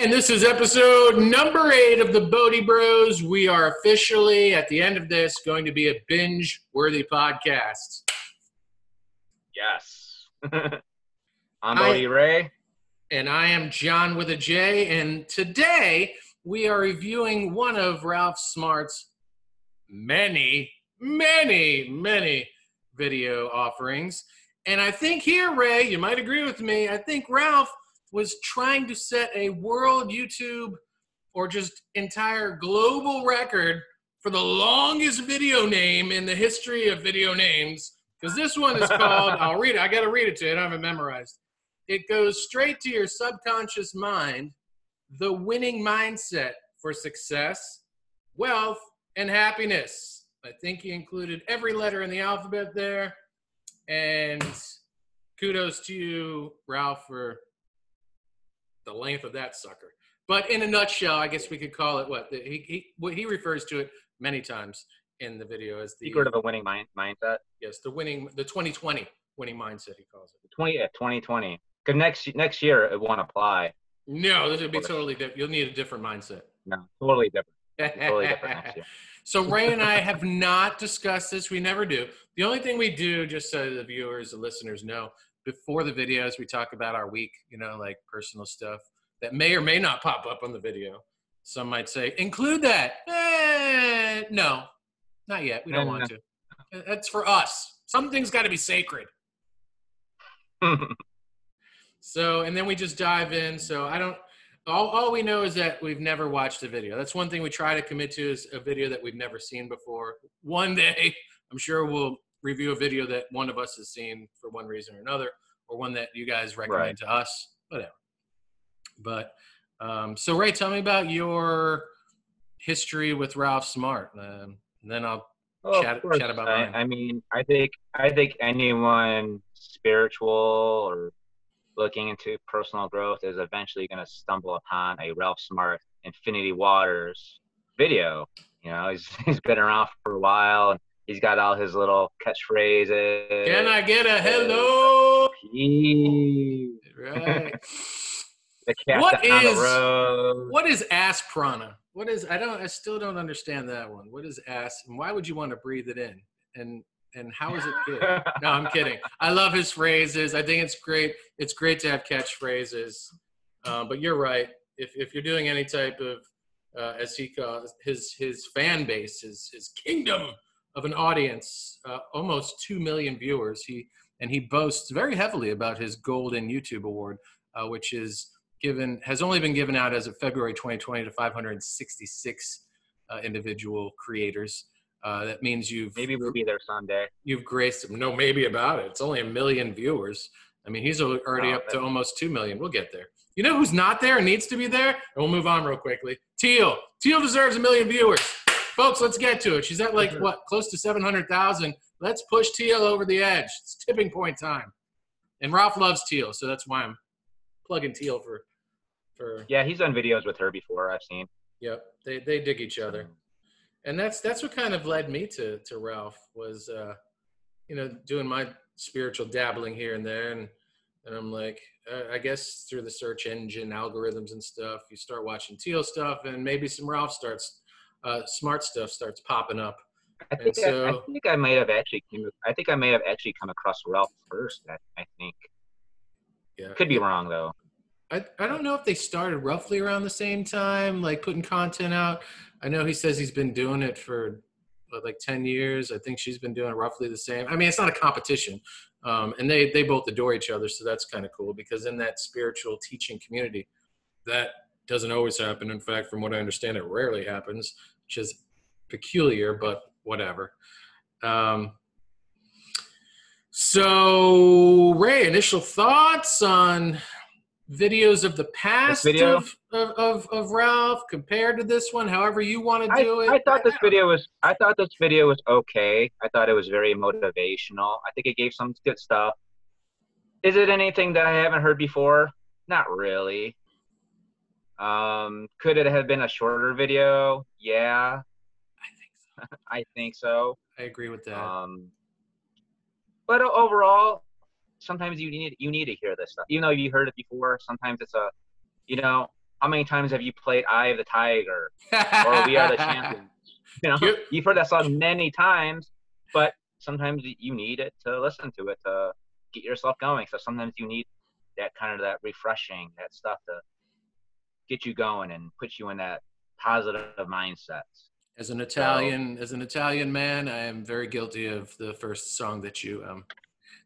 And this is episode number eight of the Bodhi Bros. We are officially at the end of this going to be a binge worthy podcast. Yes. I'm Bodhi Ray. And I am John with a J. And today we are reviewing one of Ralph Smart's many, many, many video offerings. And I think here, Ray, you might agree with me. I think Ralph was trying to set a world YouTube or just entire global record for the longest video name in the history of video names. Because this one is called, I'll read it. I got to read it to you. I don't have it memorized. It goes straight to your subconscious mind the winning mindset for success, wealth, and happiness. I think he included every letter in the alphabet there. And kudos to you, Ralph, for the length of that sucker. But in a nutshell, I guess we could call it what he he what he refers to it many times in the video as the secret of a winning mind, mindset. Yes, the winning the 2020 winning mindset he calls it. 20 yeah, 2020. Because next next year it won't apply. No, this would be totally different. You'll need a different mindset. No, totally different. totally different. So Ray and I have not discussed this. We never do. The only thing we do, just so the viewers, the listeners know, before the videos, we talk about our week. You know, like personal stuff that may or may not pop up on the video. Some might say, include that. Eh, no, not yet. We don't want to. That's for us. Something's got to be sacred. so, and then we just dive in. So I don't, all, all we know is that we've never watched a video. That's one thing we try to commit to is a video that we've never seen before. One day, I'm sure we'll review a video that one of us has seen for one reason or another, or one that you guys recommend right. to us, whatever. But um, so, Ray, tell me about your history with Ralph Smart, um, and then I'll oh, chat, chat about I. I mean, I think I think anyone spiritual or looking into personal growth is eventually going to stumble upon a Ralph Smart Infinity Waters video. You know, he's he's been around for a while and he's got all his little catchphrases. Can I get a hello? Right. what is what is ass prana? What is I don't I still don't understand that one. What is ass and why would you want to breathe it in? And and how is it good? no, I'm kidding. I love his phrases. I think it's great. It's great to have catchphrases. Um, but you're right. If if you're doing any type of uh, as he calls his his fan base, his his kingdom of an audience, uh, almost two million viewers. He and he boasts very heavily about his golden YouTube award, uh, which is given has only been given out as of February 2020 to 566 uh, individual creators. Uh, that means you've maybe we'll be there someday. You've graced him. No, maybe about it. It's only a million viewers. I mean, he's already oh, up to almost two million. We'll get there. You know who's not there and needs to be there? And we'll move on real quickly. Teal. Teal deserves a million viewers. Folks, let's get to it. She's at like what, close to seven hundred thousand. Let's push Teal over the edge. It's tipping point time. And Ralph loves Teal, so that's why I'm plugging Teal for for yeah he's done videos with her before i've seen yep they, they dig each other and that's that's what kind of led me to to ralph was uh you know doing my spiritual dabbling here and there and and i'm like uh, i guess through the search engine algorithms and stuff you start watching teal stuff and maybe some ralph starts uh smart stuff starts popping up I think, so, I, I, think I might have actually came, I think I may have actually come across Ralph first. I, I think. Yeah. Could be wrong though. I, I don't know if they started roughly around the same time, like putting content out. I know he says he's been doing it for what, like 10 years. I think she's been doing roughly the same. I mean, it's not a competition. Um, and they, they both adore each other. So that's kind of cool because in that spiritual teaching community, that doesn't always happen. In fact, from what I understand, it rarely happens, which is peculiar, but whatever. Um, so, Ray, initial thoughts on videos of the past of, of, of, of, Ralph compared to this one, however you want to do I, it? I thought this video was I thought this video was okay. I thought it was very motivational. I think it gave some good stuff. Is it anything that I haven't heard before? Not really. Um, could it have been a shorter video? Yeah. I think so. I think so. I agree with that. Um, but overall, sometimes you need you need to hear this stuff. Even though you heard it before, sometimes it's a, you know, how many times have you played Eye of the Tiger or We Are the Champions? You know, you've heard that song many times, but sometimes you need it to listen to it to get yourself going. So sometimes you need that kind of that refreshing, that stuff to get you going and put you in that positive mindset. As an Italian, as an Italian man, I am very guilty of the first song that you um,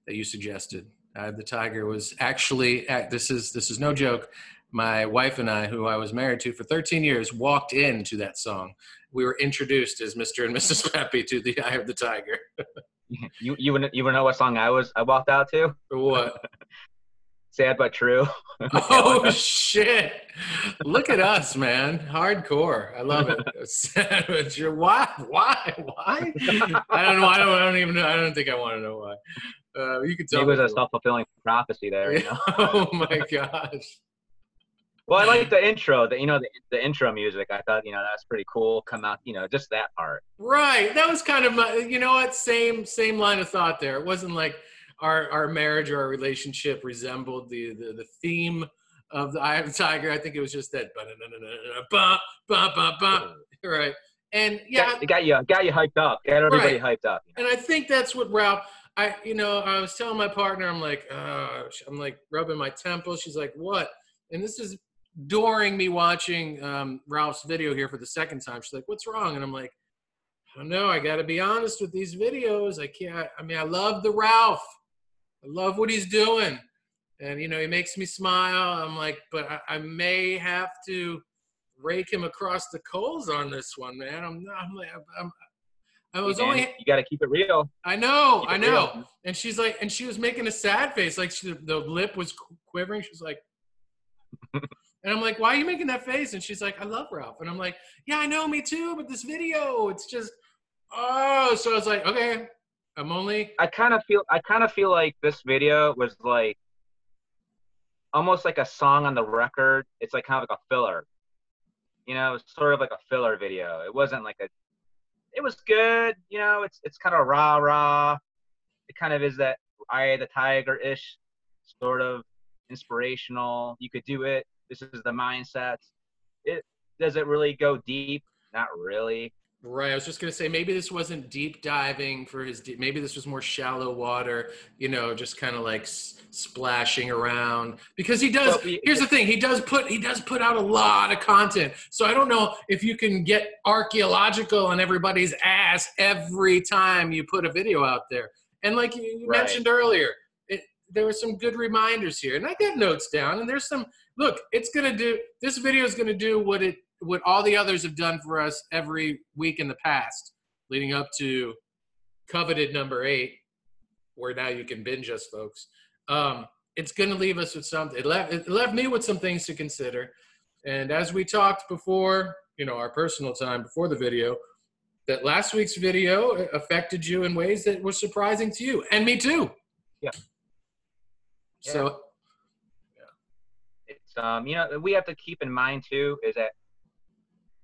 that you suggested. Uh, the Tiger was actually uh, this is this is no joke. My wife and I, who I was married to for 13 years, walked into that song. We were introduced as Mr. and Mrs. Peppy to the Eye of the Tiger. You you would you would know what song I was I walked out to? What? Sad but true. Oh shit! Look at us, man. Hardcore. I love it. Savage. Why? Why? Why? I don't know. I don't. I don't even know. I don't think I want to know why. Uh, you could tell. It was a self fulfilling prophecy there. You know? oh my gosh. Well, I like the intro. The you know the, the intro music. I thought you know that's pretty cool. Come out, you know, just that part. Right. That was kind of my. You know what? Same same line of thought there. It wasn't like our our marriage or our relationship resembled the the, the theme of the Eye of the Tiger. I think it was just that. Right. And yeah, Got- it got you got you hyped up. Got everybody hyped up. and I think that's what Ralph. I, you know, I was telling my partner, I'm like, uh, I'm like rubbing my temple. She's like, what? And this is during me watching um, Ralph's video here for the second time. She's like, what's wrong? And I'm like, I don't know. I got to be honest with these videos. I can't. I mean, I love the Ralph. I love what he's doing, and you know, he makes me smile. I'm like, but I, I may have to rake him across the coals on this one, man. I'm not. I'm like, I'm, I was Man, only you got to keep it real. I know, Keep I know. real. And she's like, and she was making a sad face, like she, the lip was quivering. She was like, and I'm like, why are you making that face? And she's like, I love Ralph. And I'm like, yeah, I know, me too. But this video, it's just, oh. So I was like, okay, I'm only, I kind of feel I kind of feel like this video was like almost like a song on the record. It's like kind of like a filler. You know, it's sort of like a filler video. It wasn't like a it was good, you know, it's it's kind of rah rah. It kind of is that of the Tiger ish sort of inspirational. You could do it. This is the mindset. It does it really go deep? Not really. Right. I was just going to say, maybe this wasn't deep diving for his, deep, maybe this was more shallow water, you know, just kind of like s- splashing around because he does, But we- here's the thing he does put he does put out a lot of content so i don't know if you can get archaeological on everybody's ass every time you put a video out there and like you, Right. mentioned earlier it, there were some good reminders here and i got notes down and there's some look it's gonna do this video is gonna do what it what all the others have done for us every week in the past leading up to coveted number eight where now you can binge us folks um, it's going to leave us with something. It left, it left me with some things to consider. And as we talked before, you know, our personal time before the video, that last week's video affected you in ways that were surprising to you and me too. Yeah. So, yeah. it's um you know we have to keep in mind too is that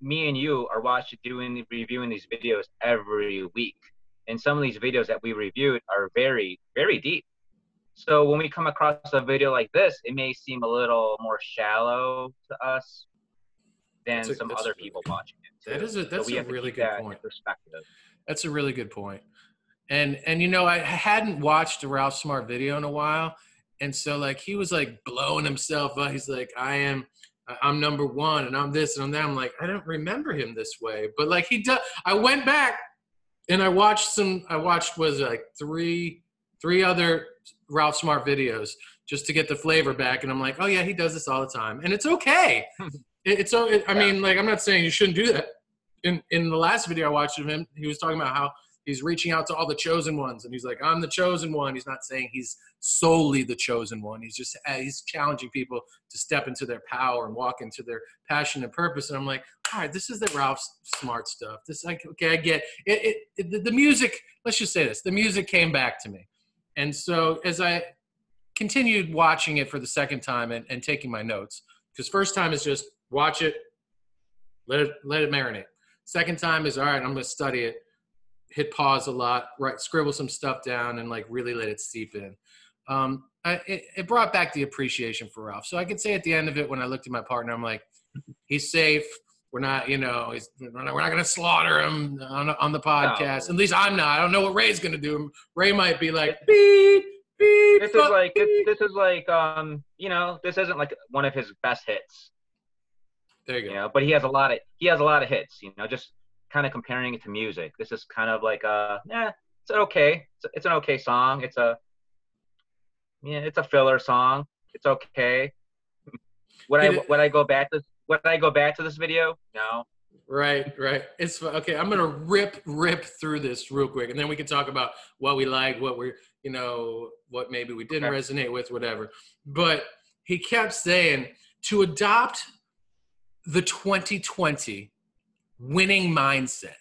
me and you are watching doing reviewing these videos every week and some of these videos that we reviewed are very very deep so when we come across a video like this it may seem a little more shallow to us than a- some other people good. watching it too. That is a- that's we a really good point. perspective That's a really good point. And and you know, I hadn't watched a Ralph Smart video in a while. And so like he was like blowing himself up. He's like, I am I'm number one and I'm this and I'm that. I'm like, I don't remember him this way. But like he does I went back and I watched some I watched was like three three other Ralph Smart videos just to get the flavor back. And I'm like, oh yeah, he does this all the time. And it's okay. It- it's so I mean, like I'm not saying you shouldn't do that. In in the last video I watched of him, he was talking about how he's reaching out to all the chosen ones, and he's like, "I'm the chosen one." He's not saying he's solely the chosen one. He's just uh, he's challenging people to step into their power and walk into their passion and purpose. And I'm like, all right, this is the Ralph Smart stuff. This like okay, I get it. it, it the, the music. Let's just say this: the music came back to me, and so as I continued watching it for the second time and, and taking my notes, because first time is just watch it, let it let it marinate. Second time is all right. I'm going to study it, hit pause a lot, right, scribble some stuff down, and like really let it seep in. um, I, it, it brought back the appreciation for Ralph. So I could say at the end of it, when I looked at my partner, I'm like, he's safe. We're not, you know, he's, we're not, going to slaughter him on, on the podcast. No. At least I'm not. I don't know what Ray's going to do. Ray might be like, beep, beep. This is like this, beep. this is like um you know this isn't like one of his best hits There you you go. know but he has a lot of he has a lot of hits you know just kind of comparing it to music this is kind of like a yeah it's okay it's, it's an okay song it's a yeah it's a filler song it's okay would I would I go back to would I go back to this video no Right, right. It's okay. I'm gonna rip, rip through this real quick, and then we can talk about what we like, what we're, you know, what maybe we didn't Okay. resonate with, whatever. But he kept saying to adopt the 2020 winning mindset.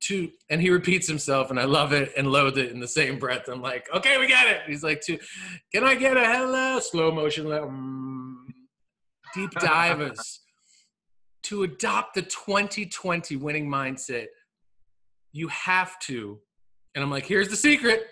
To and he repeats himself, and I love it and loathe it in the same breath. I'm like, okay, we got it. He's like, to can I get a hello slow motion, mm, deep divers to adopt the 2020 winning mindset, you have to, and I'm like, here's the secret.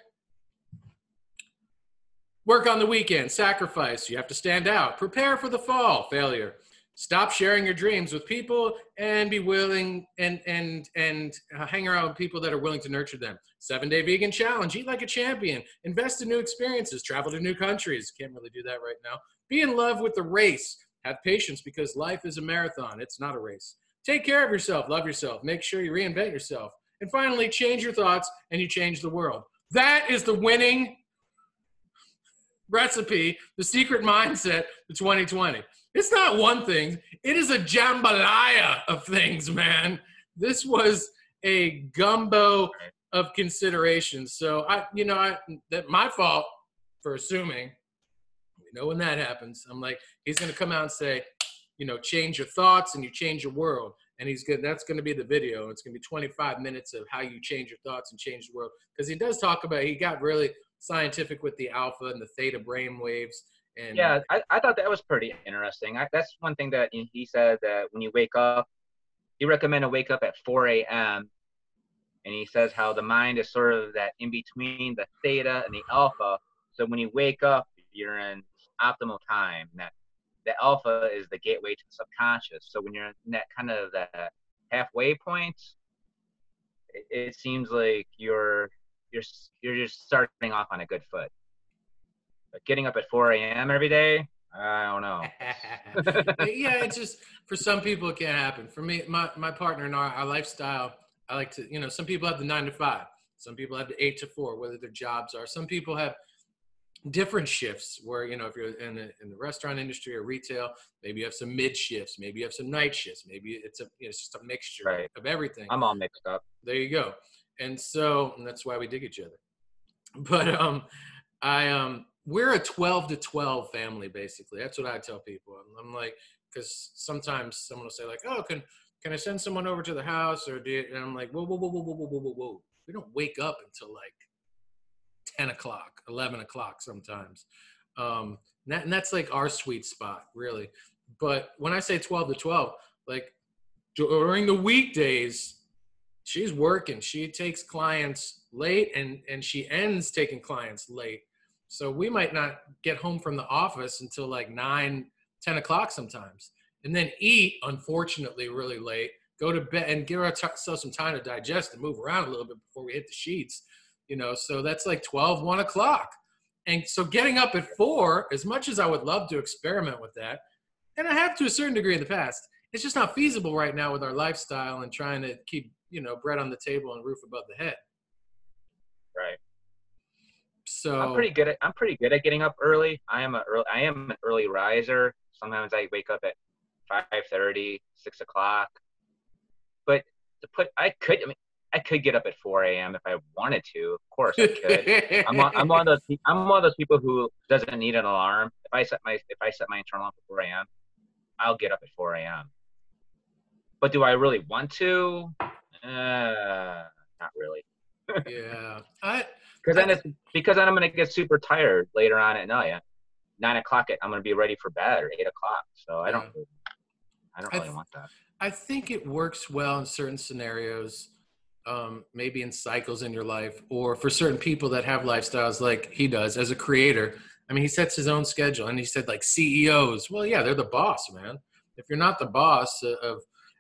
Work on the weekend, sacrifice. You have to stand out. Prepare for the fall, failure. Stop sharing your dreams with people and be willing and and and uh, hang around with people that are willing to nurture them. Seven day vegan challenge. Eat like a champion. Invest in new experiences. Travel to new countries. Can't really do that right now. Be in love with the race. Have patience because life is a marathon. It's not a race. Take care of yourself. Love yourself. Make sure you reinvent yourself. And finally, change your thoughts and you change the world. That is the winning recipe, the secret mindset for 2020. It's not one thing, it is a jambalaya of things, man. This was a gumbo of considerations. So I, you know, I that my fault for assuming. We know when that happens. I'm like, he's gonna come out and say, you know, change your thoughts and you change your world. And he's good. That's going to be the video. It's going to be 25 minutes of how you change your thoughts and change the world. Because he does talk about. He got really scientific with the alpha and the theta brain waves. And yeah uh, I, I thought that was pretty interesting. I, that's one thing that he said that when you wake up he recommended to wake up at 4 a.m and he says how the mind is sort of that in between the theta and the alpha. So when you wake up you're in optimal time. That the alpha is the gateway to the subconscious. So when you're in that kind of that halfway point it, it seems like you're you're you're just starting off on a good foot but getting up at 4 a.m every day i don't know yeah, it's just for some people it can't happen. For me, my, my partner and our, our lifestyle, I like to, you know, some people have the nine to five, some people have the eight to four, whether their jobs are. Some people have different shifts where, you know, if you're in the, in the restaurant industry or retail, maybe you have some mid shifts, maybe you have some night shifts, maybe it's a, you know, it's just a mixture Right. of everything. i'm all mixed up there you go and so and that's why we dig each other but um i um we're a 12 to 12 family basically. That's what i tell people. I'm, I'm like because sometimes someone will say like oh can can i send someone over to the house or do you, and i'm like whoa whoa whoa whoa whoa whoa whoa whoa. We don't wake up until like 10 o'clock 11 o'clock sometimes. Um and, that, and that's like our sweet spot really. But when i say 12 to 12 like during the weekdays she's working. She takes clients late and and she ends taking clients late so we might not get home from the office until like 9 10 o'clock sometimes. And then eat unfortunately really late go to bed and give ourselves some time to digest and move around a little bit before we hit the sheets you know so that's like 12 1 o'clock. And so getting up at 4 as much as i would love to experiment with that and i have to a certain degree in the past it's just not feasible right now with our lifestyle and trying to keep you know bread on the table and roof above the head. Right so i'm pretty good at i'm pretty good at getting up early i am a early i am an early riser sometimes i wake up at 5 6 o'clock but to put i could i mean i could get up at 4 a.m if i wanted to of course i could I'm on, I'm one of those. I'm one of those people who doesn't need an alarm. If I set my if I set my internal alarm for 4 a.m., I'll get up at 4 a.m. But do I really want to? Uh, not really. yeah i Because then it's because then I'm gonna get super tired later on at night. Nine o'clock, I'm gonna be ready for bed or eight o'clock. So I don't. I don't I really th- want that. I think it works well in certain scenarios. um, maybe in cycles in your life, or for certain people that have lifestyles like he does as a creator. I mean, he sets his own schedule, and he said like CEOs. Well, yeah, they're the boss, man. If you're not the boss of,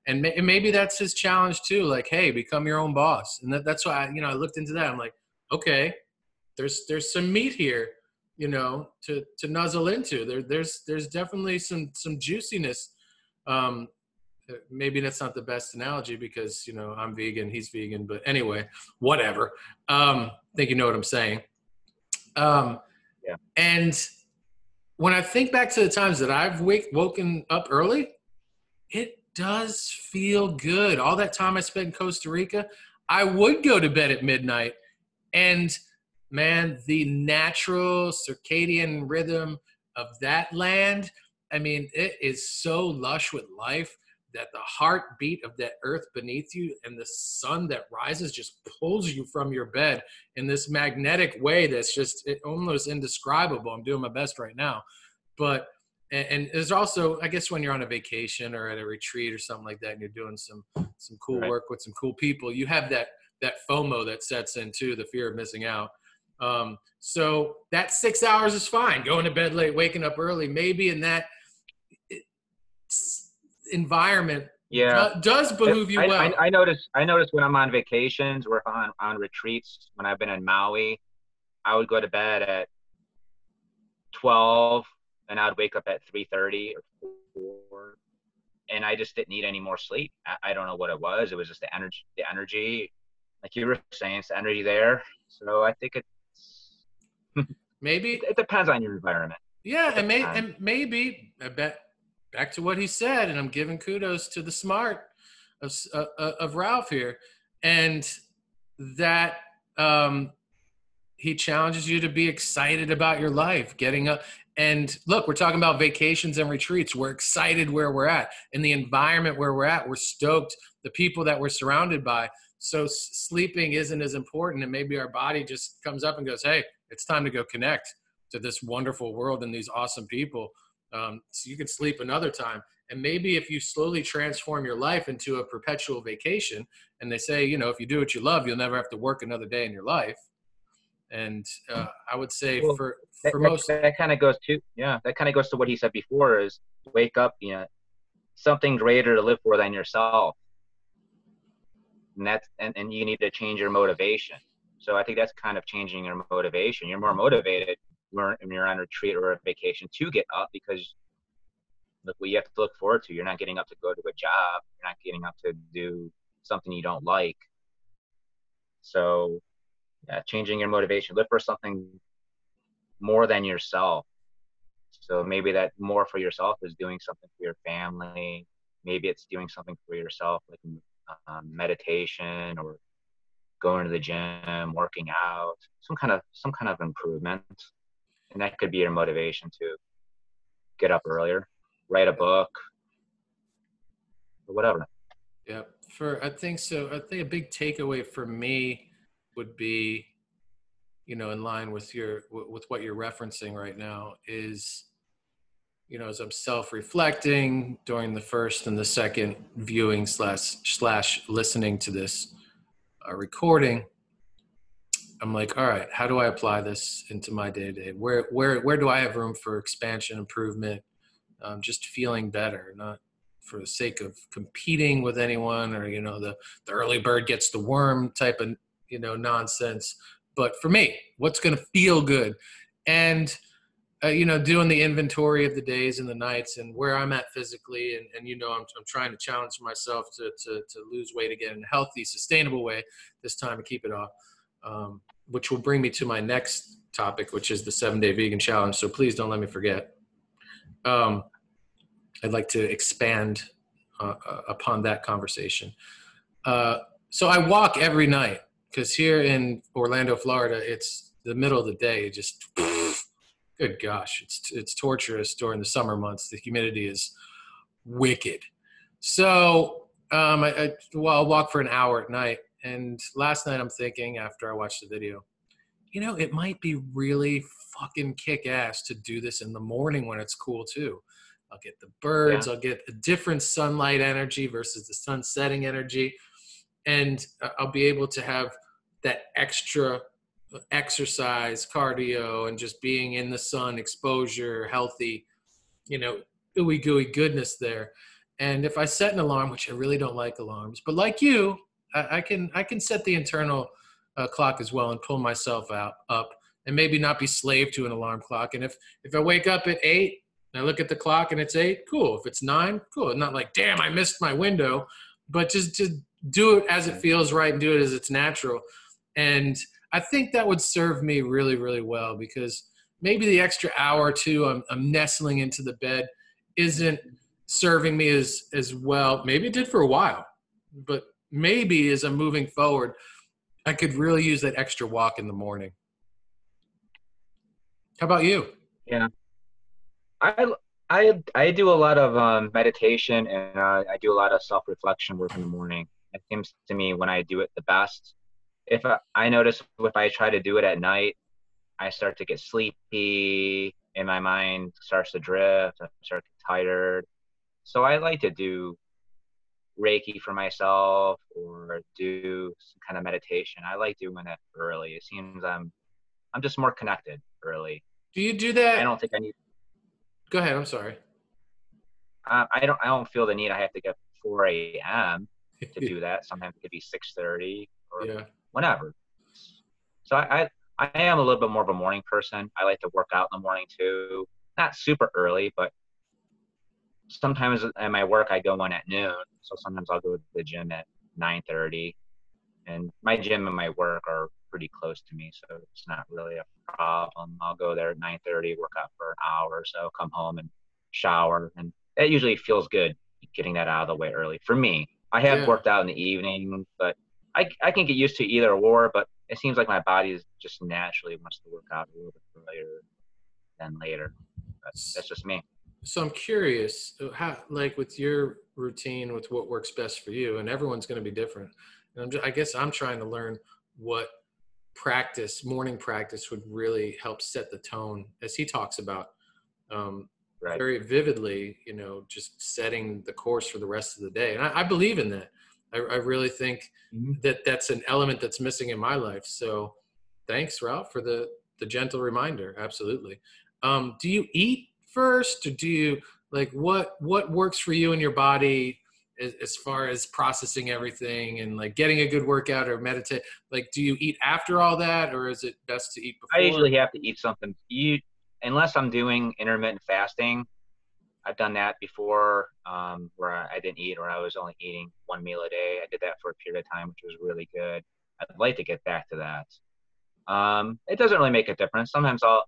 and maybe that's his challenge too. Like, hey, become your own boss, and that, that's why I, you know I looked into that. I'm like, okay, there's there's some meat here, you know, to to nuzzle into. There there's there's definitely some some juiciness um, maybe that's not the best analogy because you know I'm vegan, he's vegan, but anyway, whatever. Um, I think you know what I'm saying. Um, yeah. And when I think back to the times that I've wake, woken up early, it does feel good. All that time I spent in Costa Rica, I would go to bed at midnight, and man, the natural circadian rhythm of that land. I mean, it is so lush with life that the heartbeat of that earth beneath you and the sun that rises just pulls you from your bed in this magnetic way that's just almost indescribable. I'm doing my best right now, but and, and, there's also I guess when you're on a vacation or at a retreat or something like that, and you're doing some some cool right. work with some cool people, you have that that FOMO that sets in too, the fear of missing out. Um, so that six hours is fine. Going to bed late, waking up early, maybe in that environment yeah does behoove you I, well. I, I notice I notice when I'm on vacations or on on retreats when I've been in Maui, I would go to bed at twelve and I'd wake up at three thirty or four, and I just didn't need any more sleep. I, I don't know what it was. It was just the energy, the energy, like you were saying, it's energy there. So I think it's maybe it depends on your environment. Yeah, and, may, and maybe I bet back to what he said, and I'm giving kudos to the smart of, uh, uh, of Ralph here, and that um, he challenges you to be excited about your life, getting up. And look, we're talking about vacations and retreats. We're excited where we're at, in the environment where we're at. We're stoked. The people that we're surrounded by. So sleeping isn't as important, and maybe our body just comes up and goes, "Hey, it's time to go connect to this wonderful world and these awesome people." Um, so you can sleep another time. And maybe if you slowly transform your life into a perpetual vacation, and they say, you know, if you do what you love, you'll never have to work another day in your life. And uh, I would say well, for for that, most, that, that kind of goes to yeah, that kind of goes to what he said before: is wake up, you know, something greater to live for than yourself. And that's and, and you need to change your motivation. So I think that's kind of changing your motivation. You're more motivated when you're on retreat or a vacation to get up because look what you have to look forward to. You're not getting up to go to a job. You're not getting up to do something you don't like. So, yeah, changing your motivation. Look for something more than yourself. So maybe that more for yourself is doing something for your family. Maybe it's doing something for yourself, like um, meditation or going to the gym, working out, some kind of some kind of improvement and that could be your motivation to get up earlier, write a book, or whatever. Yeah, for I think so. I think a big takeaway for me would be, you know, in line with your with what you're referencing right now is, you know, as I'm self-reflecting during the first and the second viewing slash slash listening to this uh, recording, I'm like, all right, how do I apply this into my day to day? Where where where do I have room for expansion, improvement, um, just feeling better, not for the sake of competing with anyone or you know the the early bird gets the worm type of you know nonsense. But for me, what's going to feel good, and uh, you know, doing the inventory of the days and the nights and where I'm at physically, and, and you know, I'm, I'm trying to challenge myself to, to to lose weight again in a healthy, sustainable way this time and keep it off. Um, which will bring me to my next topic, which is the seven day vegan challenge. So please don't let me forget. Um, I'd like to expand uh, uh, upon that conversation. Uh, so I walk every night because here in Orlando, Florida, it's the middle of the day. Just good gosh, it's it's torturous during the summer months. The humidity is wicked. So um, I, I, well, I'll walk for an hour at night, and last night I'm thinking after I watched the video, you know, it might be really fucking kick ass to do this in the morning when it's cool too. I'll get the birds, yeah. I'll get a different sunlight energy versus the sun setting energy. and uh, I'll be able to have that extra exercise, cardio, and just being in the sun, exposure, healthy, you know, ooey gooey goodness there. And if I set an alarm, which I really don't like alarms, but like you, I, I can I can set the internal uh, clock as well and pull myself out up and maybe not be slave to an alarm clock. And if if I wake up at eight and I look at the clock and it's eight, cool. If it's nine, cool. Not like damn, I missed my window, but just to do it as it feels right and do it as it's natural. And I think that would serve me really really well because maybe the extra hour or two I'm, I'm nestling into the bed isn't serving me as as well. Maybe it did for a while, but maybe as I'm moving forward, I could really use that extra walk in the morning. How about you? Yeah, I I I do a lot of um, meditation and uh, I do a lot of self reflection work in the morning. It seems to me when I do it the best. If I, I notice if I try to do it at night, I start to get sleepy and my mind starts to drift. I start to get tired. So I like to do Reiki for myself or do some kind of meditation. I like doing it early. It seems I'm I'm just more connected early. Do you do that? I don't think I need. Go ahead. I'm sorry. Um, I don't. I don't feel the need. I have to get 4 a.m. to do that. Sometimes it could be 6:30 or yeah. Whenever. So I, I I am a little bit more of a morning person. I like to work out in the morning too. Not super early, but sometimes at my work I go in at noon, so sometimes I'll go to the gym at 9:30, and my gym and my work are pretty close to me, so it's not really a problem. I'll go there at 9:30, work out for an hour or so, come home and shower, and it usually feels good getting that out of the way early for me. I have yeah. worked out in the evening, but I I can get used to either or, but it seems like my body is just naturally wants to work out a little bit earlier than later. That's, that's just me. So I'm curious, uh, how like with your routine, with what works best for you, and everyone's going to be different. And I'm just, I guess I'm trying to learn what practice, morning practice, would really help set the tone, as he talks about um, right. very vividly. You know, just setting the course for the rest of the day, and I, I believe in that. I, I really think mm-hmm. that that's an element that's missing in my life. So, thanks, Ralph, for the the gentle reminder. Absolutely. Um, do you eat first or do you like what what works for you and your body as, as, far as processing everything and like getting a good workout or meditate like do you eat after all that or is it best to eat before i usually have to eat something eat unless i'm doing intermittent fasting i've done that before um, where I, didn't eat or i was only eating one meal a day i did that for a period of time which was really good i'd like to get back to that um, it doesn't really make a difference sometimes i'll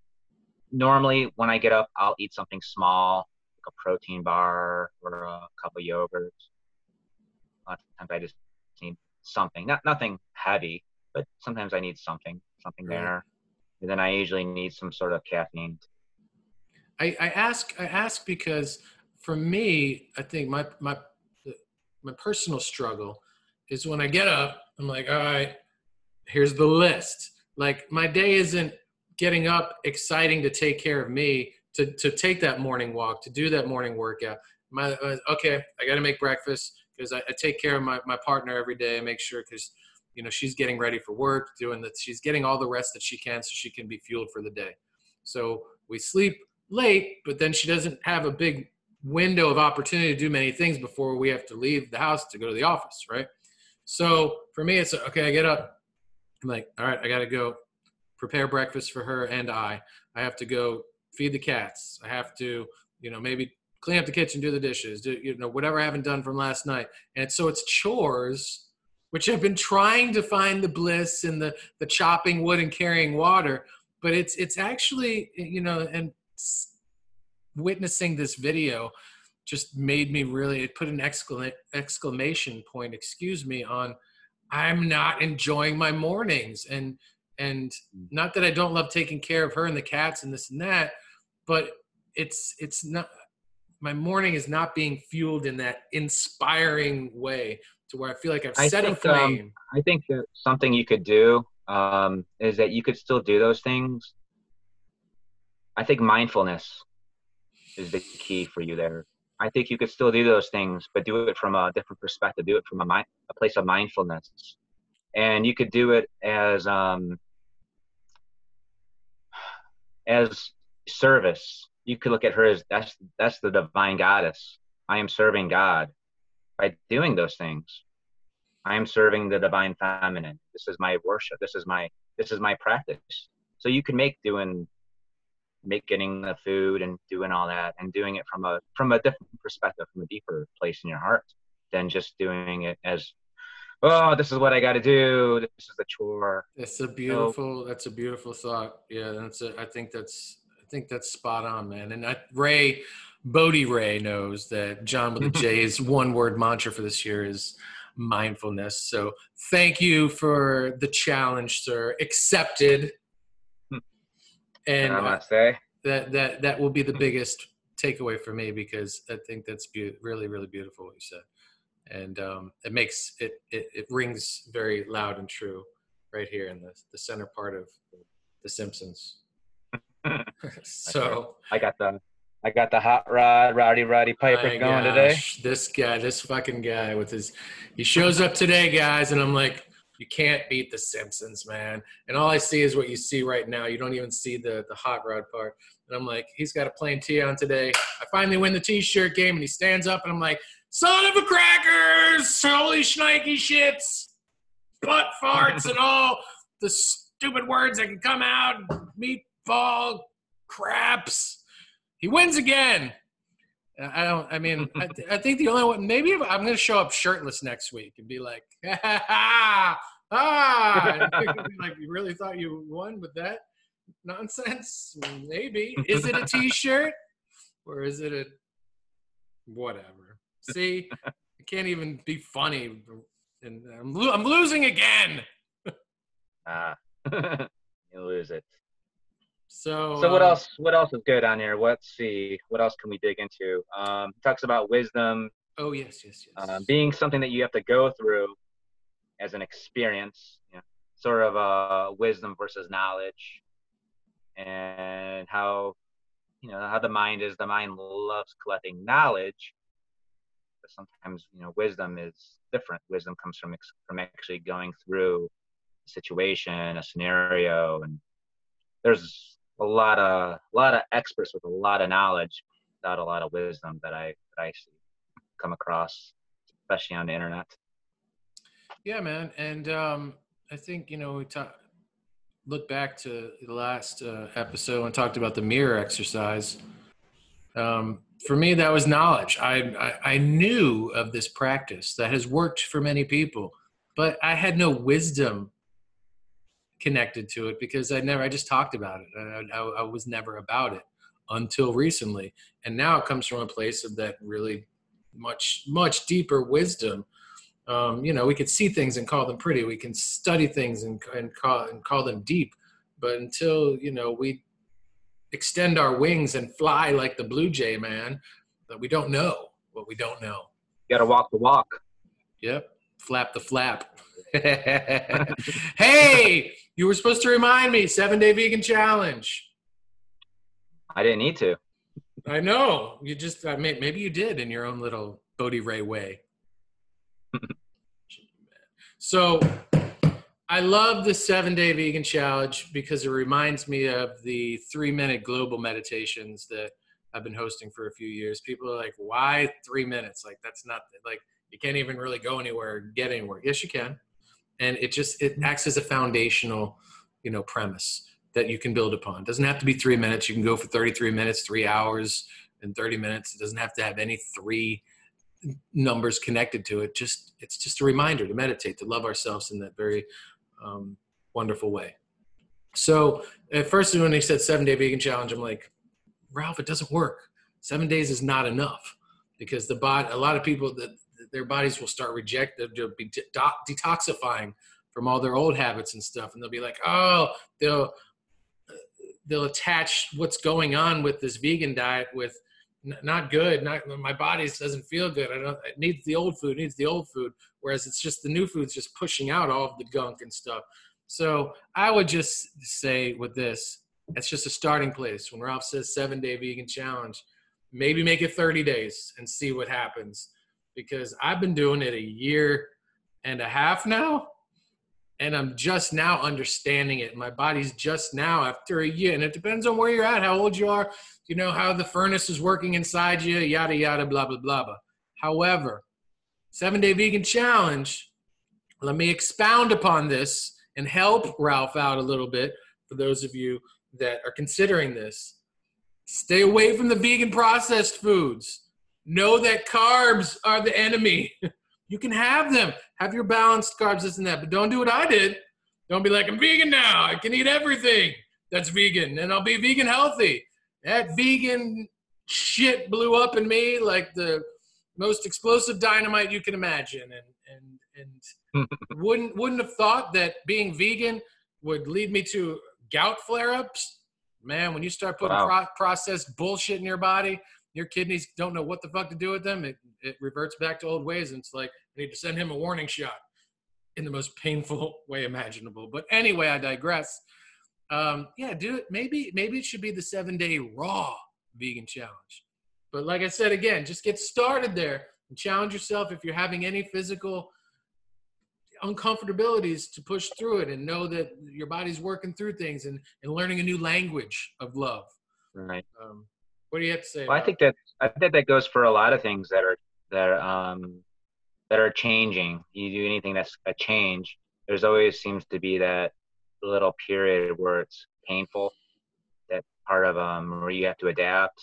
normally when I get up, I'll eat something small, like a protein bar or a cup of yogurt. A lot of times I just need something, not nothing heavy, but sometimes I need something, something right. there. And then I usually need some sort of caffeine. I, I ask I ask because for me, I think my my my personal struggle is when I get up, I'm like, all right, here's the list. Like my day isn't getting up exciting to take care of me to, to take that morning walk to do that morning workout my uh, okay i got to make breakfast because I, I, take care of my, my partner every day i make sure because you know she's getting ready for work doing that she's getting all the rest that she can so she can be fueled for the day so we sleep late but then she doesn't have a big window of opportunity to do many things before we have to leave the house to go to the office right so for me it's okay i get up i'm like all right i gotta go prepare breakfast for her and I. I have to go feed the cats. I have to, you know, maybe clean up the kitchen, do the dishes, do you know whatever I haven't done from last night. And so it's chores, which I've been trying to find the bliss in the the chopping wood and carrying water, but it's it's actually you know and witnessing this video just made me really it put an exclamation point excuse me on i'm not enjoying my mornings and and mm. not that I don't love taking care of her and the cats and this and that, but it's it's not my morning is not being fueled in that inspiring way to where I feel like I've I set think, a um, flame. Um, I think that something you could do um, is that you could still do those things. I think mindfulness is the key for you there. I think you could still do those things, but do it from a different perspective. Do it from a mind, a place of mindfulness, and you could do it as um, as service. You could look at her as that's that's the divine goddess. I am serving God by doing those things. I am serving the divine feminine. This is my worship. This is my this is my practice. So you can make doing make getting the food and doing all that and doing it from a from a different perspective, from a deeper place in your heart than just doing it as oh this is what I got to do. This is the chore. It's a beautiful. So, that's a beautiful thought. Yeah, that's. A, I think that's. I think that's spot on, man. And I, Ray, bodhi Ray knows that John with a J's one word mantra for this year is mindfulness. So thank you for the challenge, sir. Accepted. And uh, that that that will be the biggest takeaway for me because I think that's be- really really beautiful what you said, and um, it makes it, it it rings very loud and true right here in the the center part of the Simpsons. so I got the I got the hot rod, Rowdy Roddy Piper going gosh, today. This guy, this fucking guy with his, he shows up today, guys, and I'm like, you can't beat the Simpsons, man. And all I see is what you see right now. You don't even see the the hot rod part. And I'm like, he's got a plain tee on today. I finally win the t-shirt game, and he stands up, and I'm like, son of a crackers, holy shnikey shits, butt farts, and all the stupid words that can come out, meatball craps he wins again. I don't. I mean, I, I, think the only one. Maybe I'm going to show up shirtless next week and be like, ah, ah. like you really thought you won with that nonsense? Maybe. Is it a T-shirt or is it a whatever? See, I can't even be funny, and I'm lo- I'm losing again. ah, you lose it. So, so what uh, else? What else is good on here? Let's see. What else can we dig into? Um, talks about wisdom. Oh yes, yes, yes. Um, being something that you have to go through as an experience, you know, sort of uh, wisdom versus knowledge, and how you know how the mind is. The mind loves collecting knowledge, but sometimes you know wisdom is different. Wisdom comes from from actually going through a situation, a scenario, and there's a lot of a lot of experts with a lot of knowledge without a lot of wisdom that I that I come across, especially on the internet. Yeah, man, and um, I think you know we talk, look back to the last uh, episode and talked about the mirror exercise. Um, for me, that was knowledge. I, I I knew of this practice that has worked for many people, but I had no wisdom connected to it because I never, I just talked about it. I, I, I, was never about it until recently. And now it comes from a place of that really much, much deeper wisdom. Um, you know, we could see things and call them pretty. We can study things and, and call, and call them deep. But until, you know, we extend our wings and fly like the blue jay man, that we don't know what we don't know. You got to walk the walk. Yep. Flap the flap. hey, you were supposed to remind me. Seven day vegan challenge. I didn't need to. I know. You just I may, maybe you did in your own little Bodhi Ray way. so I love the seven day vegan challenge because it reminds me of the three minute global meditations that I've been hosting for a few years. People are like, why three minutes? Like, that's not like you can't even really go anywhere, get anywhere. Yes, you can and it just it acts as a foundational you know premise that you can build upon. It doesn't have to be three minutes. You can go for 33 minutes three hours and 30 minutes. It doesn't have to have any three numbers connected to it. Just it's just a reminder to meditate to love ourselves in that very um, wonderful way. So at first when they said seven day vegan challenge i'm like ralph it doesn't work. Seven days is not enough. Because the body a lot of people that their bodies will start rejecting, they'll be de- detoxifying from all their old habits and stuff, and they'll be like, oh, they'll they'll attach what's going on with this vegan diet with not good not my body doesn't feel good i don't it needs the old food needs the old food whereas it's just the new food's just pushing out all of the gunk and stuff. So i would just say with this it's just a starting place. When ralph says seven day vegan challenge maybe make it 30 days and see what happens because I've been doing it a year and a half now and I'm just now understanding it. My body's just now after a year, and it depends on where you're at, how old you are, you know, how the furnace is working inside you, yada, yada, blah, blah, blah, blah. However, seven day vegan challenge, let me expound upon this and help Ralph out a little bit for those of you that are considering this. Stay away from the vegan processed foods. Know that carbs are the enemy. You can have them. Have your balanced carbs, this and that, but don't do what I did. Don't be like, I'm vegan now. I can eat everything that's vegan and I'll be vegan healthy. That vegan shit blew up in me like the most explosive dynamite you can imagine. And, and, and wouldn't, wouldn't have thought that being vegan would lead me to gout flare ups. Man, when you start putting wow. pro- processed bullshit in your body, your kidneys don't know what the fuck to do with them. It, it reverts back to old ways. And it's like, I need to send him a warning shot in the most painful way imaginable. But anyway, I digress. Um, yeah, do it. Maybe, maybe it should be the seven day raw vegan challenge. But like I said, again, just get started there and challenge yourself if you're having any physical uncomfortabilities to push through it and know that your body's working through things and, and learning a new language of love. Right. Um, what do you have to say? Well, I think that I think that goes for a lot of things that are that are, um, that are changing. You do anything that's a change. There's always seems to be that little period where it's painful. That part of um where you have to adapt.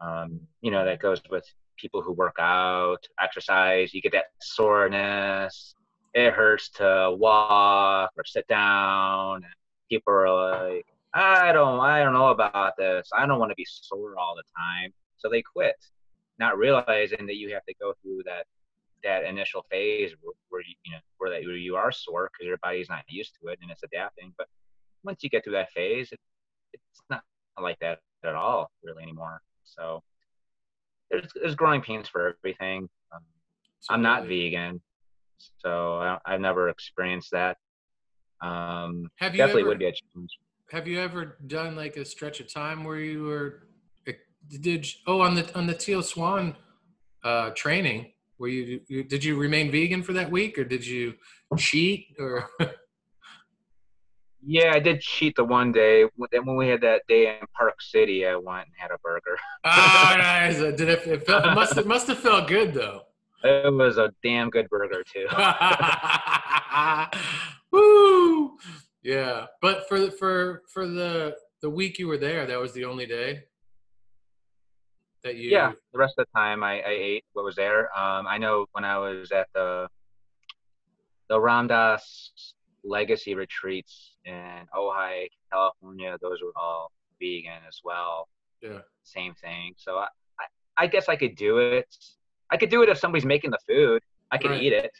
Um, you know that goes with people who work out, exercise. You get that soreness. It hurts to walk or sit down. People are like, I don't I don't know about this. I don't want to be sore all the time. So they quit, not realizing that you have to go through that that initial phase where, where you, you know where that where you are sore because your body's not used to it and it's adapting. But once you get through that phase, it, it's not like that at all really anymore. So there's there's growing pains for everything. Um, I'm not vegan, so I, have never experienced that. Um, have you definitely ever, would be a challenge have you ever done like a stretch of time where you were did you, oh on the on the teal swan uh training where you, you did you remain vegan for that week or did you cheat or? Yeah i did cheat the one day then when we had that day in park city i went and had a burger. Oh nice. Did it, it, felt, it must it must have felt good though. It was a damn good burger too. Woo! Yeah, but for for for the the week you were there, that was the only day that you. Yeah, the rest of the time I, I ate what was there. Um, I know when I was at the the Ram Dass Legacy retreats in Ojai, California, those were all vegan as well. Yeah. Same thing. So I, I, I guess I could do it. I could do it if somebody's making the food. I could right. eat it.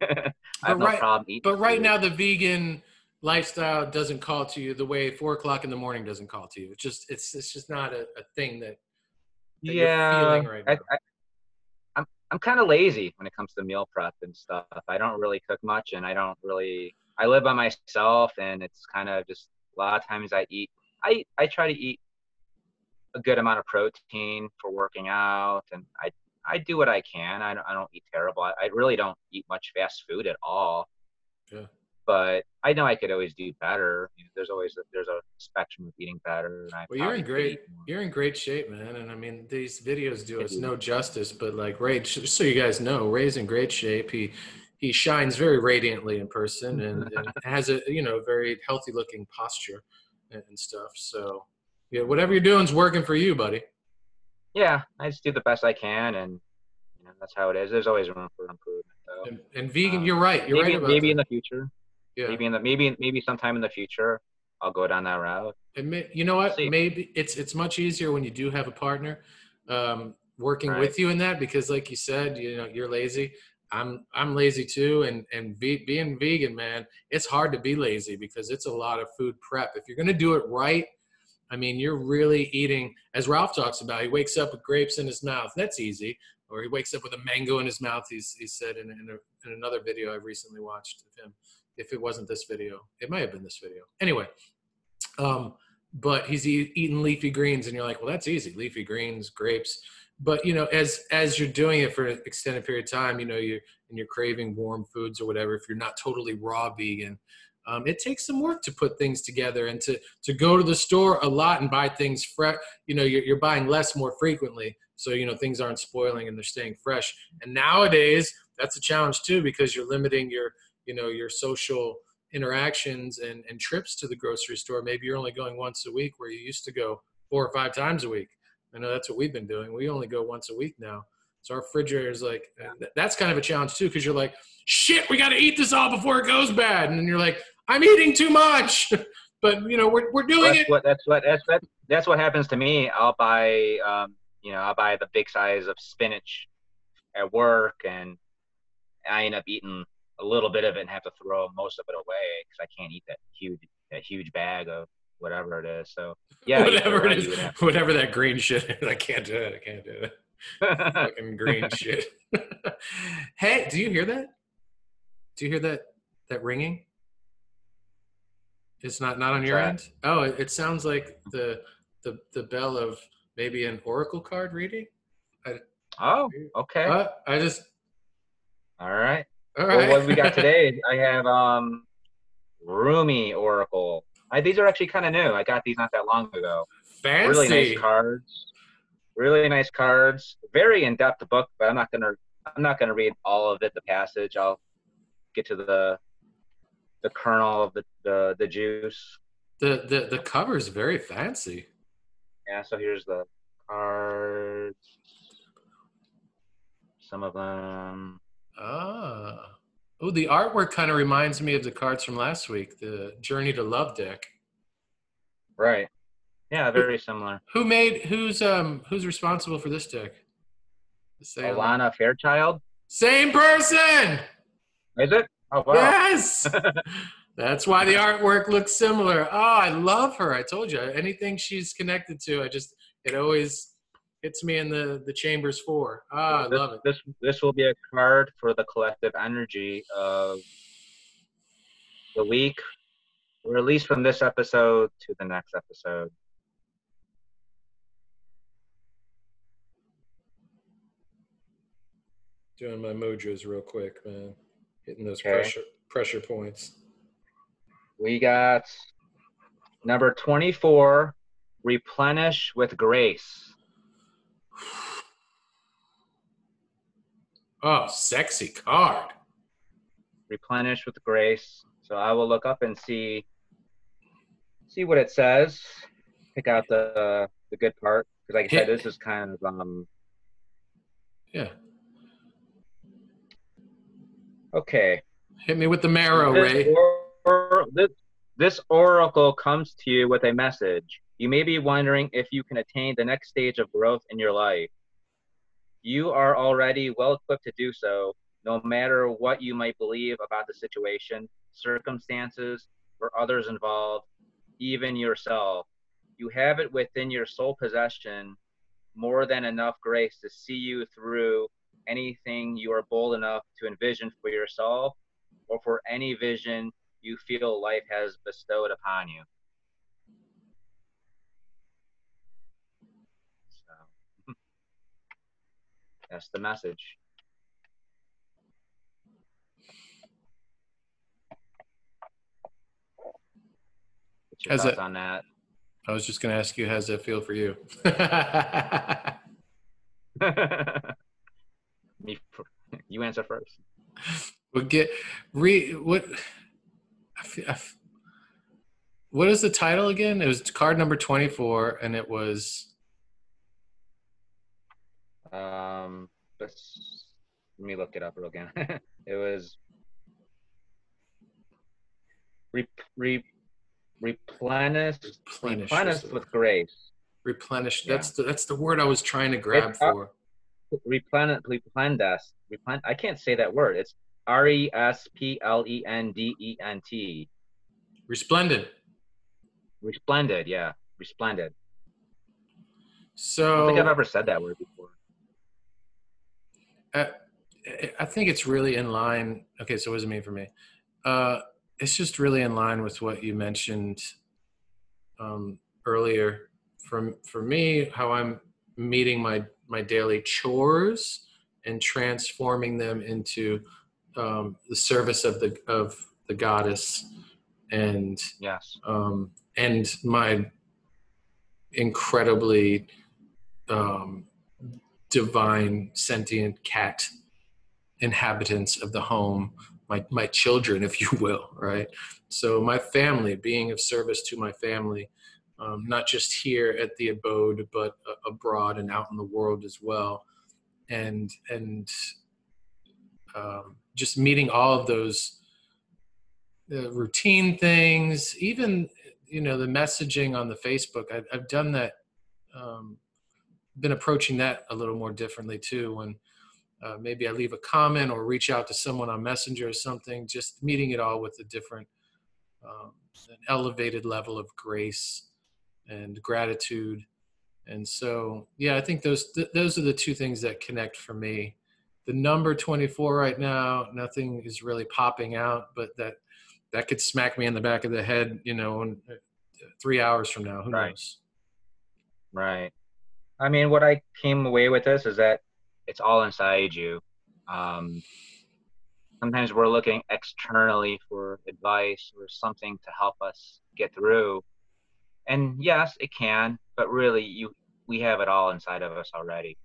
I have no problem eating. But right food. now, the vegan lifestyle doesn't call to you the way four o'clock in the morning doesn't call to you. It's just it's it's just not a, a thing that, that yeah. Right I, I, I'm I'm kind of lazy when it comes to meal prep and stuff. I don't really cook much, and I don't really. I live by myself, and it's kind of just a lot of times I eat. I I try to eat a good amount of protein for working out, and I I do what I can. I don't, I don't eat terrible. I, I really don't eat much fast food at all. Yeah but I know I could always do better. You know, there's always a, there's a spectrum of eating better. well, you're in great you're in great shape, man. And I mean, these videos do us no justice. But like Ray, just so you guys know, Ray's in great shape. He he shines very radiantly in person and, and has a you know very healthy looking posture and, and stuff. So yeah, whatever you're doing is working for you, buddy. Yeah, I just do the best I can, and you know that's how it is. There's always room for improvement. And, and, vegan, um, you're right. You're maybe, right. maybe that. in the future. Yeah. Maybe in the maybe maybe sometime in the future I'll go down that route. May, you know what? Maybe it's it's much easier when you do have a partner um, working right. with you in that because, like you said, you know you're lazy. I'm I'm lazy too, and and be, being vegan, man, it's hard to be lazy because it's a lot of food prep. If you're gonna do it right, I mean, you're really eating. As Ralph talks about, he wakes up with grapes in his mouth. That's easy. Or he wakes up with a mango in his mouth. He's he said in, in, a, in another video I've recently watched of him if it wasn't this video. It might have been this video. Anyway, um, but he's eat, eating leafy greens, and you're like, well, that's easy, leafy greens, grapes. But you know, as as you're doing it for an extended period of time, you know, you and you're craving warm foods or whatever. If you're not totally raw vegan, um, it takes some work to put things together and to to go to the store a lot and buy things fresh. You know, you're, you're buying less more frequently, so you know things aren't spoiling and they're staying fresh. And nowadays, that's a challenge too because you're limiting your you know your social interactions and, and trips to the grocery store. Maybe you're only going once a week where you used to go four or five times a week. I know that's what we've been doing. We only go once a week now. So our refrigerator is like, that's kind of a challenge too, because you're like, shit, we got to eat this all before it goes bad. And then you're like, I'm eating too much. but, you know, we're, we're doing that's it. What, that's what, that's, that's, that's what happens to me. I'll buy, um, you know, I'll buy the big size of spinach at work and I end up eating a little bit of it and have to throw most of it away because I can't eat that huge that huge bag of whatever it is. So yeah, whatever right, it is, whatever that green shit. Is, I can't do it. I can't do it. Fucking green shit. hey, do you hear that? Do you hear that that ringing? It's not not on your end. Oh, it, it, sounds like the the the bell of maybe an oracle card reading. I, oh, okay. Uh, I just. All right. All right. Well, what we got today, I have um, Rumi Oracle. I, these are actually kind of new. I got these not that long ago. Fancy. Really nice cards. Really nice cards. Very in-depth book, but I'm not gonna I'm not gonna read all of it. The passage. I'll get to the the kernel of the the, the juice. The the the cover is very fancy. Yeah. So here's the cards. Some of them. Ah. Oh, the artwork kind of reminds me of the cards from last week, the Journey to Love deck. Right. Yeah, very similar. Who made who's um who's responsible for this deck? Same. Alana Fairchild. Same person. Is it? Oh wow. Yes. That's why the artwork looks similar. Oh, I love her. I told you. Anything she's connected to, I just it always hits me in the the chambers four. Ah, I this, love it. This this will be a card for the collective energy of the week, or at least from this episode to the next episode. Doing my mojos real quick, man. Hitting those okay. pressure pressure points. We got number 24, replenish with grace. Oh, sexy card. Replenish with grace. So I will look up and see see what it says. Pick out the the good part because, like I said, this is kind of um. Yeah. Okay. Hit me with the marrow, this Ray. Or, this, this oracle comes to you with a message. You may be wondering if you can attain the next stage of growth in your life you are already well equipped to do so, no matter what you might believe about the situation, circumstances, or others involved, even yourself. You have it within your sole possession more than enough grace to see you through anything you are bold enough to envision for yourself or for any vision you feel life has bestowed upon you. That's the message. What's your thoughts it, on that? I was just going to ask you, how's that feel for you? Me, you answer first. We'll get re what. I, I, what is the title again? It was card number twenty four, and it was um, let's let me look it up real again. it was re, re, replenish, replenish, replenish with grace. Replenish. That's the that's the word I was trying to grab it's, for. Uh, replenish, replendas. Replen. I can't say that word. It's R E S P L E N D E N T. Resplendent. Resplendent. Yeah, resplendent. So I don't think I've ever said that word before. Uh, I think it's really in line. Okay, so what does it mean for me? Uh, it's just really in line with what you mentioned um, earlier, for for me, how I'm meeting my my daily chores and transforming them into um, the service of the of the goddess and yes um, and my incredibly um, divine sentient cat inhabitants of the home my my children if you will right? So my family being of service to my family um, not just here at the abode but uh, abroad and out in the world as well. And and um, just meeting all of those uh, routine things even you know the messaging on the facebook i've, I've done that um, been approaching that a little more differently too when uh, maybe i leave a comment or reach out to someone on messenger or something just meeting it all with a different um, an elevated level of grace and gratitude. And so yeah i think those th- those are the two things that connect for me. The number 24 right now nothing is really popping out but that that could smack me in the back of the head you know in, uh, three hours from now who Right. knows? Right i mean what i came away with this is that it's all inside you. Um, sometimes we're looking externally for advice or something to help us get through. And yes it can but really you we have it all inside of us already.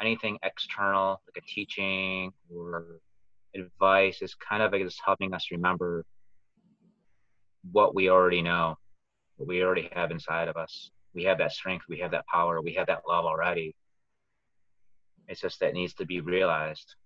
Anything external like a teaching or advice is kind of just helping us remember what we already know what we already have inside of us we have that strength we have that power we have that love already. It's just that needs to be realized.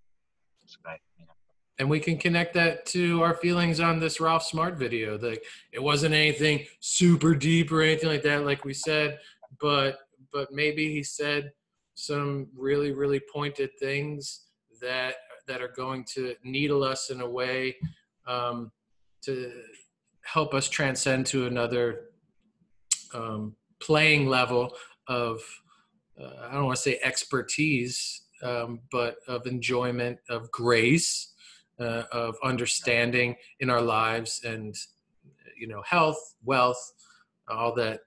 And we can connect that to our feelings on this Ralph Smart video. Like it wasn't anything super deep or anything like that, like we said, but but maybe he said some really really pointed things that that are going to needle us in a way um, to help us transcend to another um, playing level of uh, I don't want to say expertise, um, but of enjoyment, of grace, uh, of understanding in our lives, and you know, health, wealth, all that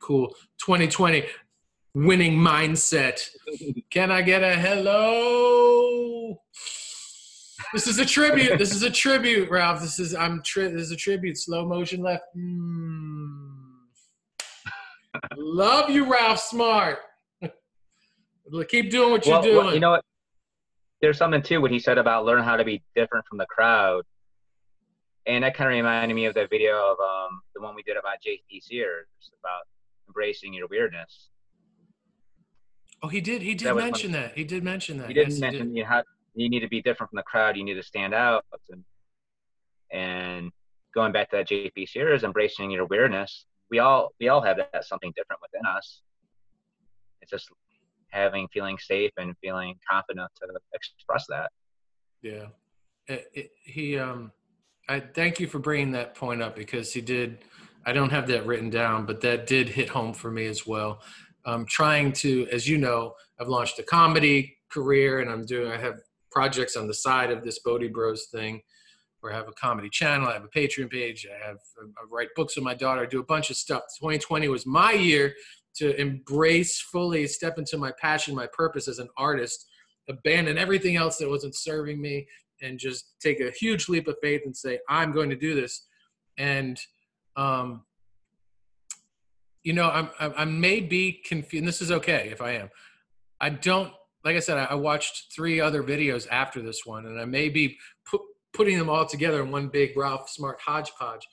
cool 2020 winning mindset. Can I get a hello? This is a tribute. This is a tribute, Ralph. This is I'm tri- this is a tribute. Slow motion left. Mm. Love you, Ralph Smart. Keep doing what you're Well, doing. well, you know what? There's something too what he said about learn how to be different from the crowd, and that kind of reminded me of that video of um the one we did about J.P. Sears about embracing your weirdness. oh, he did. He did That mention that. He did mention that. He didn't Yes, mention you had you need to be different from the crowd. You need to stand out, and and going back to that J.P. Sears, embracing your weirdness. We all we all have that something different within us. It's just having feeling safe and feeling confident to express that. Yeah. It, it, he, um, I thank you for bringing that point up because he did. I don't have that written down, but that did hit home for me as well. I'm trying to, as you know, I've launched a comedy career and I'm doing, I have projects on the side of this Bodhi Bros thing I have a comedy channel, I have a Patreon page, I have, I write books with my daughter, I do a bunch of stuff. 2020 was my year to embrace fully, step into my passion, my purpose as an artist, abandon everything else that wasn't serving me, and just take a huge leap of faith and say, I'm going to do this. And, um, you know, I'm, I'm, I may be confused. And this is okay if I am. I don't, like I said, I, watched three other videos after this one, and I may be putting them all together in one big Ralph Smart hodgepodge.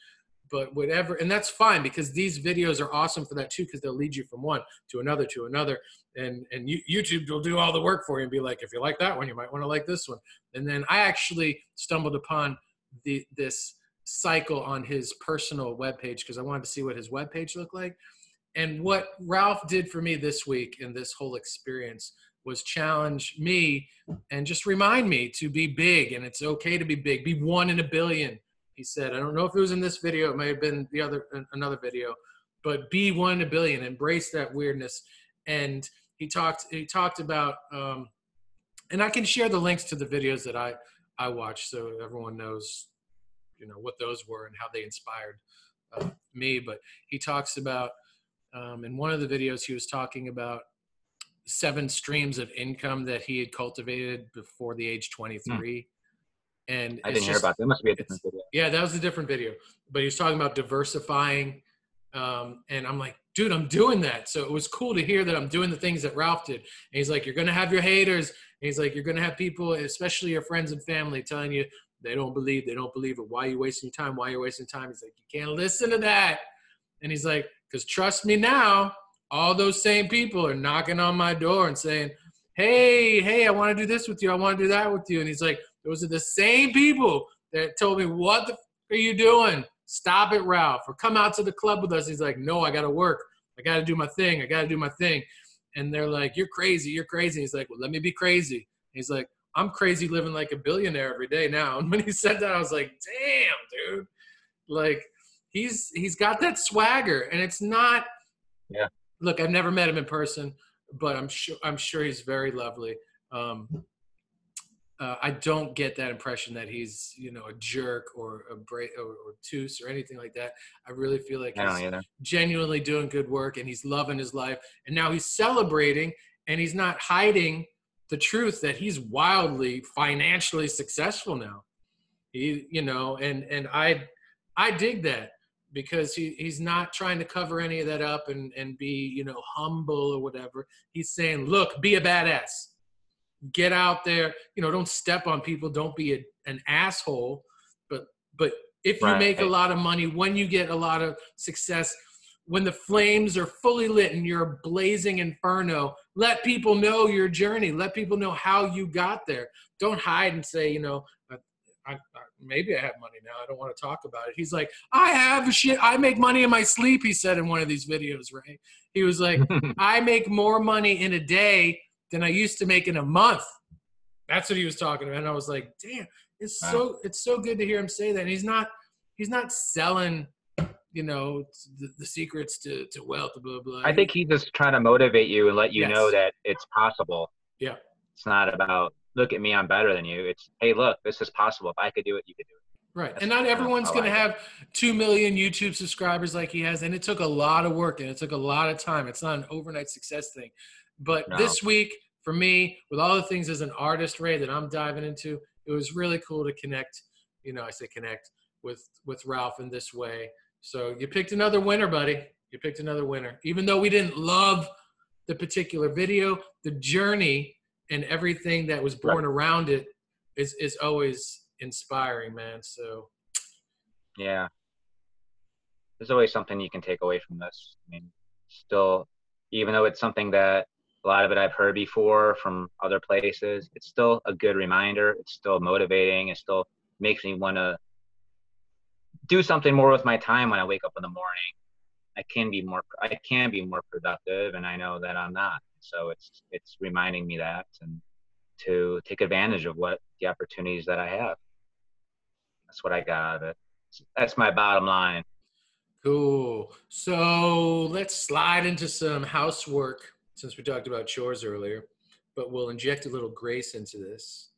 But whatever and that's fine because these videos are awesome for that too because they'll lead you from one to another to another. And and you, youtube will do all the work for you and be like if you like that one you might want to like this one. And then i actually stumbled upon the this cycle on his personal webpage because i wanted to see what his webpage looked like. And what ralph did for me this week in this whole experience was challenge me and just remind me to be big and it's okay to be big. Be one in a billion he said. I don't know if it was in this video it may have been the other another video but be one in a billion embrace that weirdness. And he talked he talked about um and i can share the links to the videos that i i watched so everyone knows you know what those were and how they inspired uh, me, but he talks about um, in one of the videos he was talking about seven streams of income that he had cultivated before the age 23. Hmm. And I didn't just, hear about that. It must be a different video. Yeah, that was a different video. But he was talking about diversifying. Um, and I'm like, dude, I'm doing that. So it was cool to hear that I'm doing the things that Ralph did. And he's like, you're going to have your haters. And he's like, you're going to have people, especially your friends and family, telling you they don't believe, they don't believe it. Why are you wasting your time? Why are you wasting time? He's like, you can't listen to that. And he's like, because trust me now, all those same people are knocking on my door and saying, hey, hey, I want to do this with you. I want to do that with you. And he's like, those are the same people that told me, what the f- are you doing? Stop it, Ralph. Or come out to the club with us. He's like, no, I got to work. I got to do my thing. I got to do my thing. And they're like, you're crazy. You're crazy. He's like, well, let me be crazy. He's like, I'm crazy living like a billionaire every day now. And when he said that, I was like, damn, dude. Like, he's he's got that swagger, and it's not. Yeah. Look, I've never met him in person, but I'm sure I'm sure he's very lovely. Um, uh, I don't get that impression that he's, you know, a jerk or a break or, or or anything like that. I really feel like he's genuinely doing good work and he's loving his life. And now he's celebrating and he's not hiding the truth that he's wildly financially successful now. He, you know, and and I, I dig that because he, he's not trying to cover any of that up and and be you know humble or whatever. He's saying, look, be a badass. Get out there. You know don't step on people. Don't be a, an asshole. But but if you right. make a lot of money when you get a lot of success when the flames are fully lit and you're a blazing inferno let people know your journey. Let people know how you got there. Don't hide and say you know I, I, maybe i have money now i don't want to talk about it he's like i have shit i make money in my sleep he said in one of these videos right he was like i make more money in a day than I used to make in a month. That's what he was talking about. And I was like, damn, it's wow. so it's so good to hear him say that. And he's not he's not selling, you know, the, the secrets to, to wealth, blah, blah. I think he's just trying to motivate you and let you yes. know that it's possible. Yeah. It's not about look at me, I'm better than you. It's hey, look, this is possible. If I could do it, you could do it. Right. That's and not everyone's going to have 2 million YouTube subscribers like he has. And it took a lot of work and it took a lot of time. It's not an overnight success thing. But no. this week, for me, with all the things as an artist, Ray, that I'm diving into, it was really cool to connect. You know, I say connect with with Ralph in this way. So you picked another winner, buddy. You picked another winner. Even though we didn't love the particular video, the journey and everything that was born right. around it is is always inspiring, man. So yeah, there's always something you can take away from this. I mean, still, even though it's something that a lot of it I've heard before from other places. It's still a good reminder. It's still motivating. It still makes me want to do something more with my time when I wake up in the morning. I can be more I can be more productive and I know that I'm not. So it's it's reminding me that and to take advantage of what the opportunities that I have. That's what I got out of it. That's my bottom line. Cool. So let's slide into some housework since we talked about chores earlier, but we'll inject a little grace into this.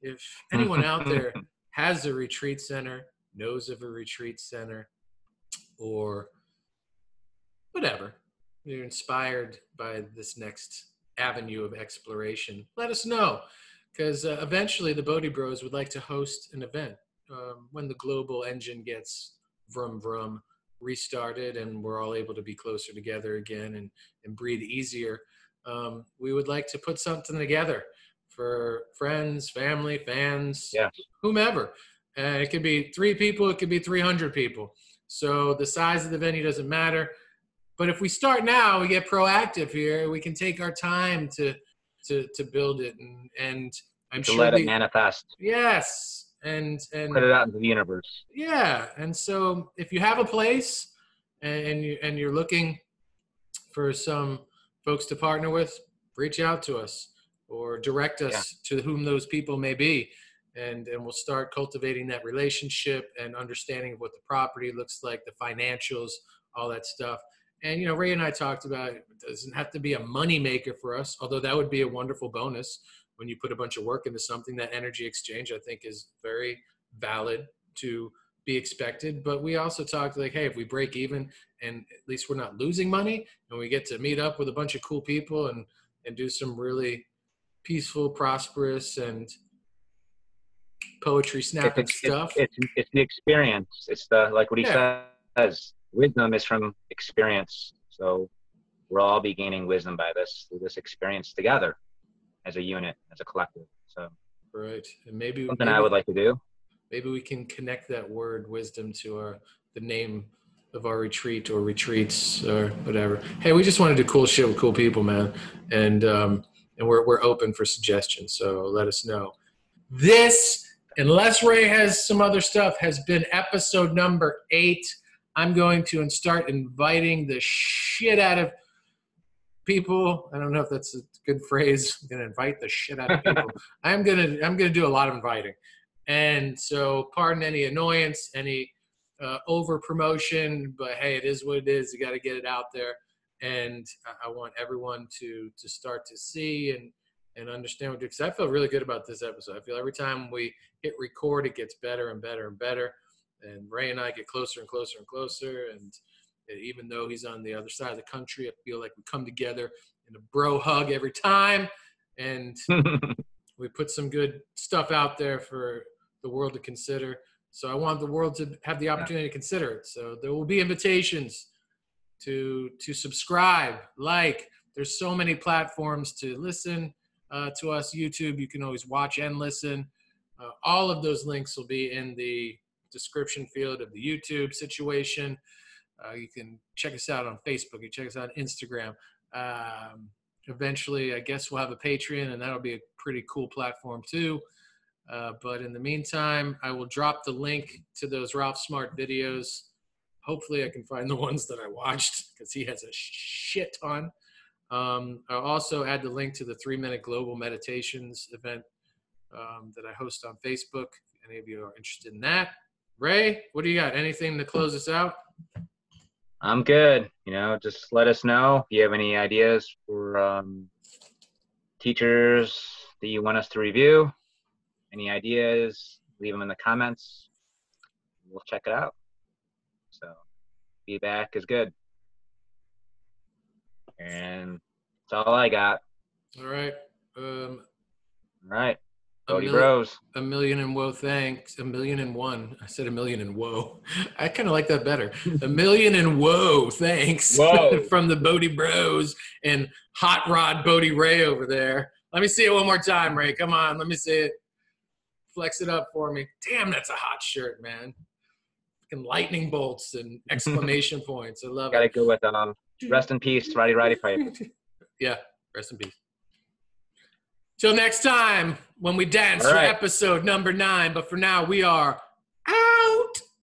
If anyone out there has a retreat center, knows of a retreat center, or whatever, you're inspired by this next avenue of exploration, let us know. Because uh, eventually the Bodhi Bros would like to host an event um, when the global engine gets vroom vroom restarted and we're all able to be closer together again and, and breathe easier, um, we would like to put something together for friends, family, fans, yeah. whomever. And it could be three people, it could be 300 people. So the size of the venue doesn't matter. But if we start now, we get proactive here. We can take our time to to to build it, and and I'm to sure let it manifest. Yes, and and put it out into the universe. Yeah, and so if you have a place and you and you're looking for some folks to partner with, reach out to us or direct us yeah. to whom those people may be. And, and we'll start cultivating that relationship and understanding of what the property looks like, the financials, all that stuff. And you know, Ray and I talked about it doesn't have to be a money maker for us, although that would be a wonderful bonus when you put a bunch of work into something that energy exchange i think is very valid to be expected. But we also talked like, hey, if we break even and at least we're not losing money and we get to meet up with a bunch of cool people and and do some really peaceful, prosperous, and poetry snapping it's, stuff. It's, it's, it's the experience. It's the like what he yeah. says. Wisdom is from experience. So we'll all be gaining wisdom by this this experience together as a unit, as a collective. So right, and maybe something maybe, I would like to do. Maybe we can connect that word wisdom to our the name of our retreat or retreats or whatever. Hey, we just want to do cool shit with cool people, man, and um, and we're we're open for suggestions. So let us know. This, unless Ray has some other stuff, has been episode number eight. I'm going to start inviting the shit out of people. I don't know if that's a good phrase. I'm gonna invite the shit out of people. I'm gonna I'm gonna do a lot of inviting, and so pardon any annoyance, any uh, over promotion, but hey, it is what it is. You got to get it out there, and I, I want everyone to to start to see and and understand what because I feel really good about this episode. I feel every time we hit record, it gets better and better and better. And Ray and I get closer and closer and closer. And even though he's on the other side of the country, I feel like we come together in a bro hug every time. And we put some good stuff out there for the world to consider. So I want the world to have the opportunity to consider it. So there will be invitations to to subscribe, like. There's so many platforms to listen uh, to us. YouTube, you can always watch and listen. Uh, all of those links will be in the description field of the YouTube situation. Uh, you can check us out on Facebook. You check us out on Instagram. Um, eventually, I guess we'll have a Patreon, and that'll be a pretty cool platform too. Uh, but in the meantime, I will drop the link to those Ralph Smart videos. Hopefully, I can find the ones that I watched because he has a shit ton. Um, I'll also add the link to the three minute global meditations event um, that I host on Facebook. If any of you are interested in that. Ray, what do you got? Anything to close us out? I'm good. You know, just let us know if you have any ideas for um, teachers that you want us to review. Any ideas, leave them in the comments. We'll check it out. So feedback is good. And that's all I got. All right. Um, all right. Bodhi Bros. A million and woe thanks. A million and one. I said a million and woe. I kind of like that better. a million and woe thanks Whoa. from the Bodhi Bros and Hot Rod Bodhi Ray over there. Let me see it one more time, Ray. Come on. Let me see it. Flex it up for me. Damn, that's a hot shirt, man. Fucking lightning bolts and exclamation points. I love Gotta it. Gotta go with um, rest in peace, Rowdy Roddy Piper. yeah, rest in peace. Till next time when we dance for episode number nine. But for now, we are.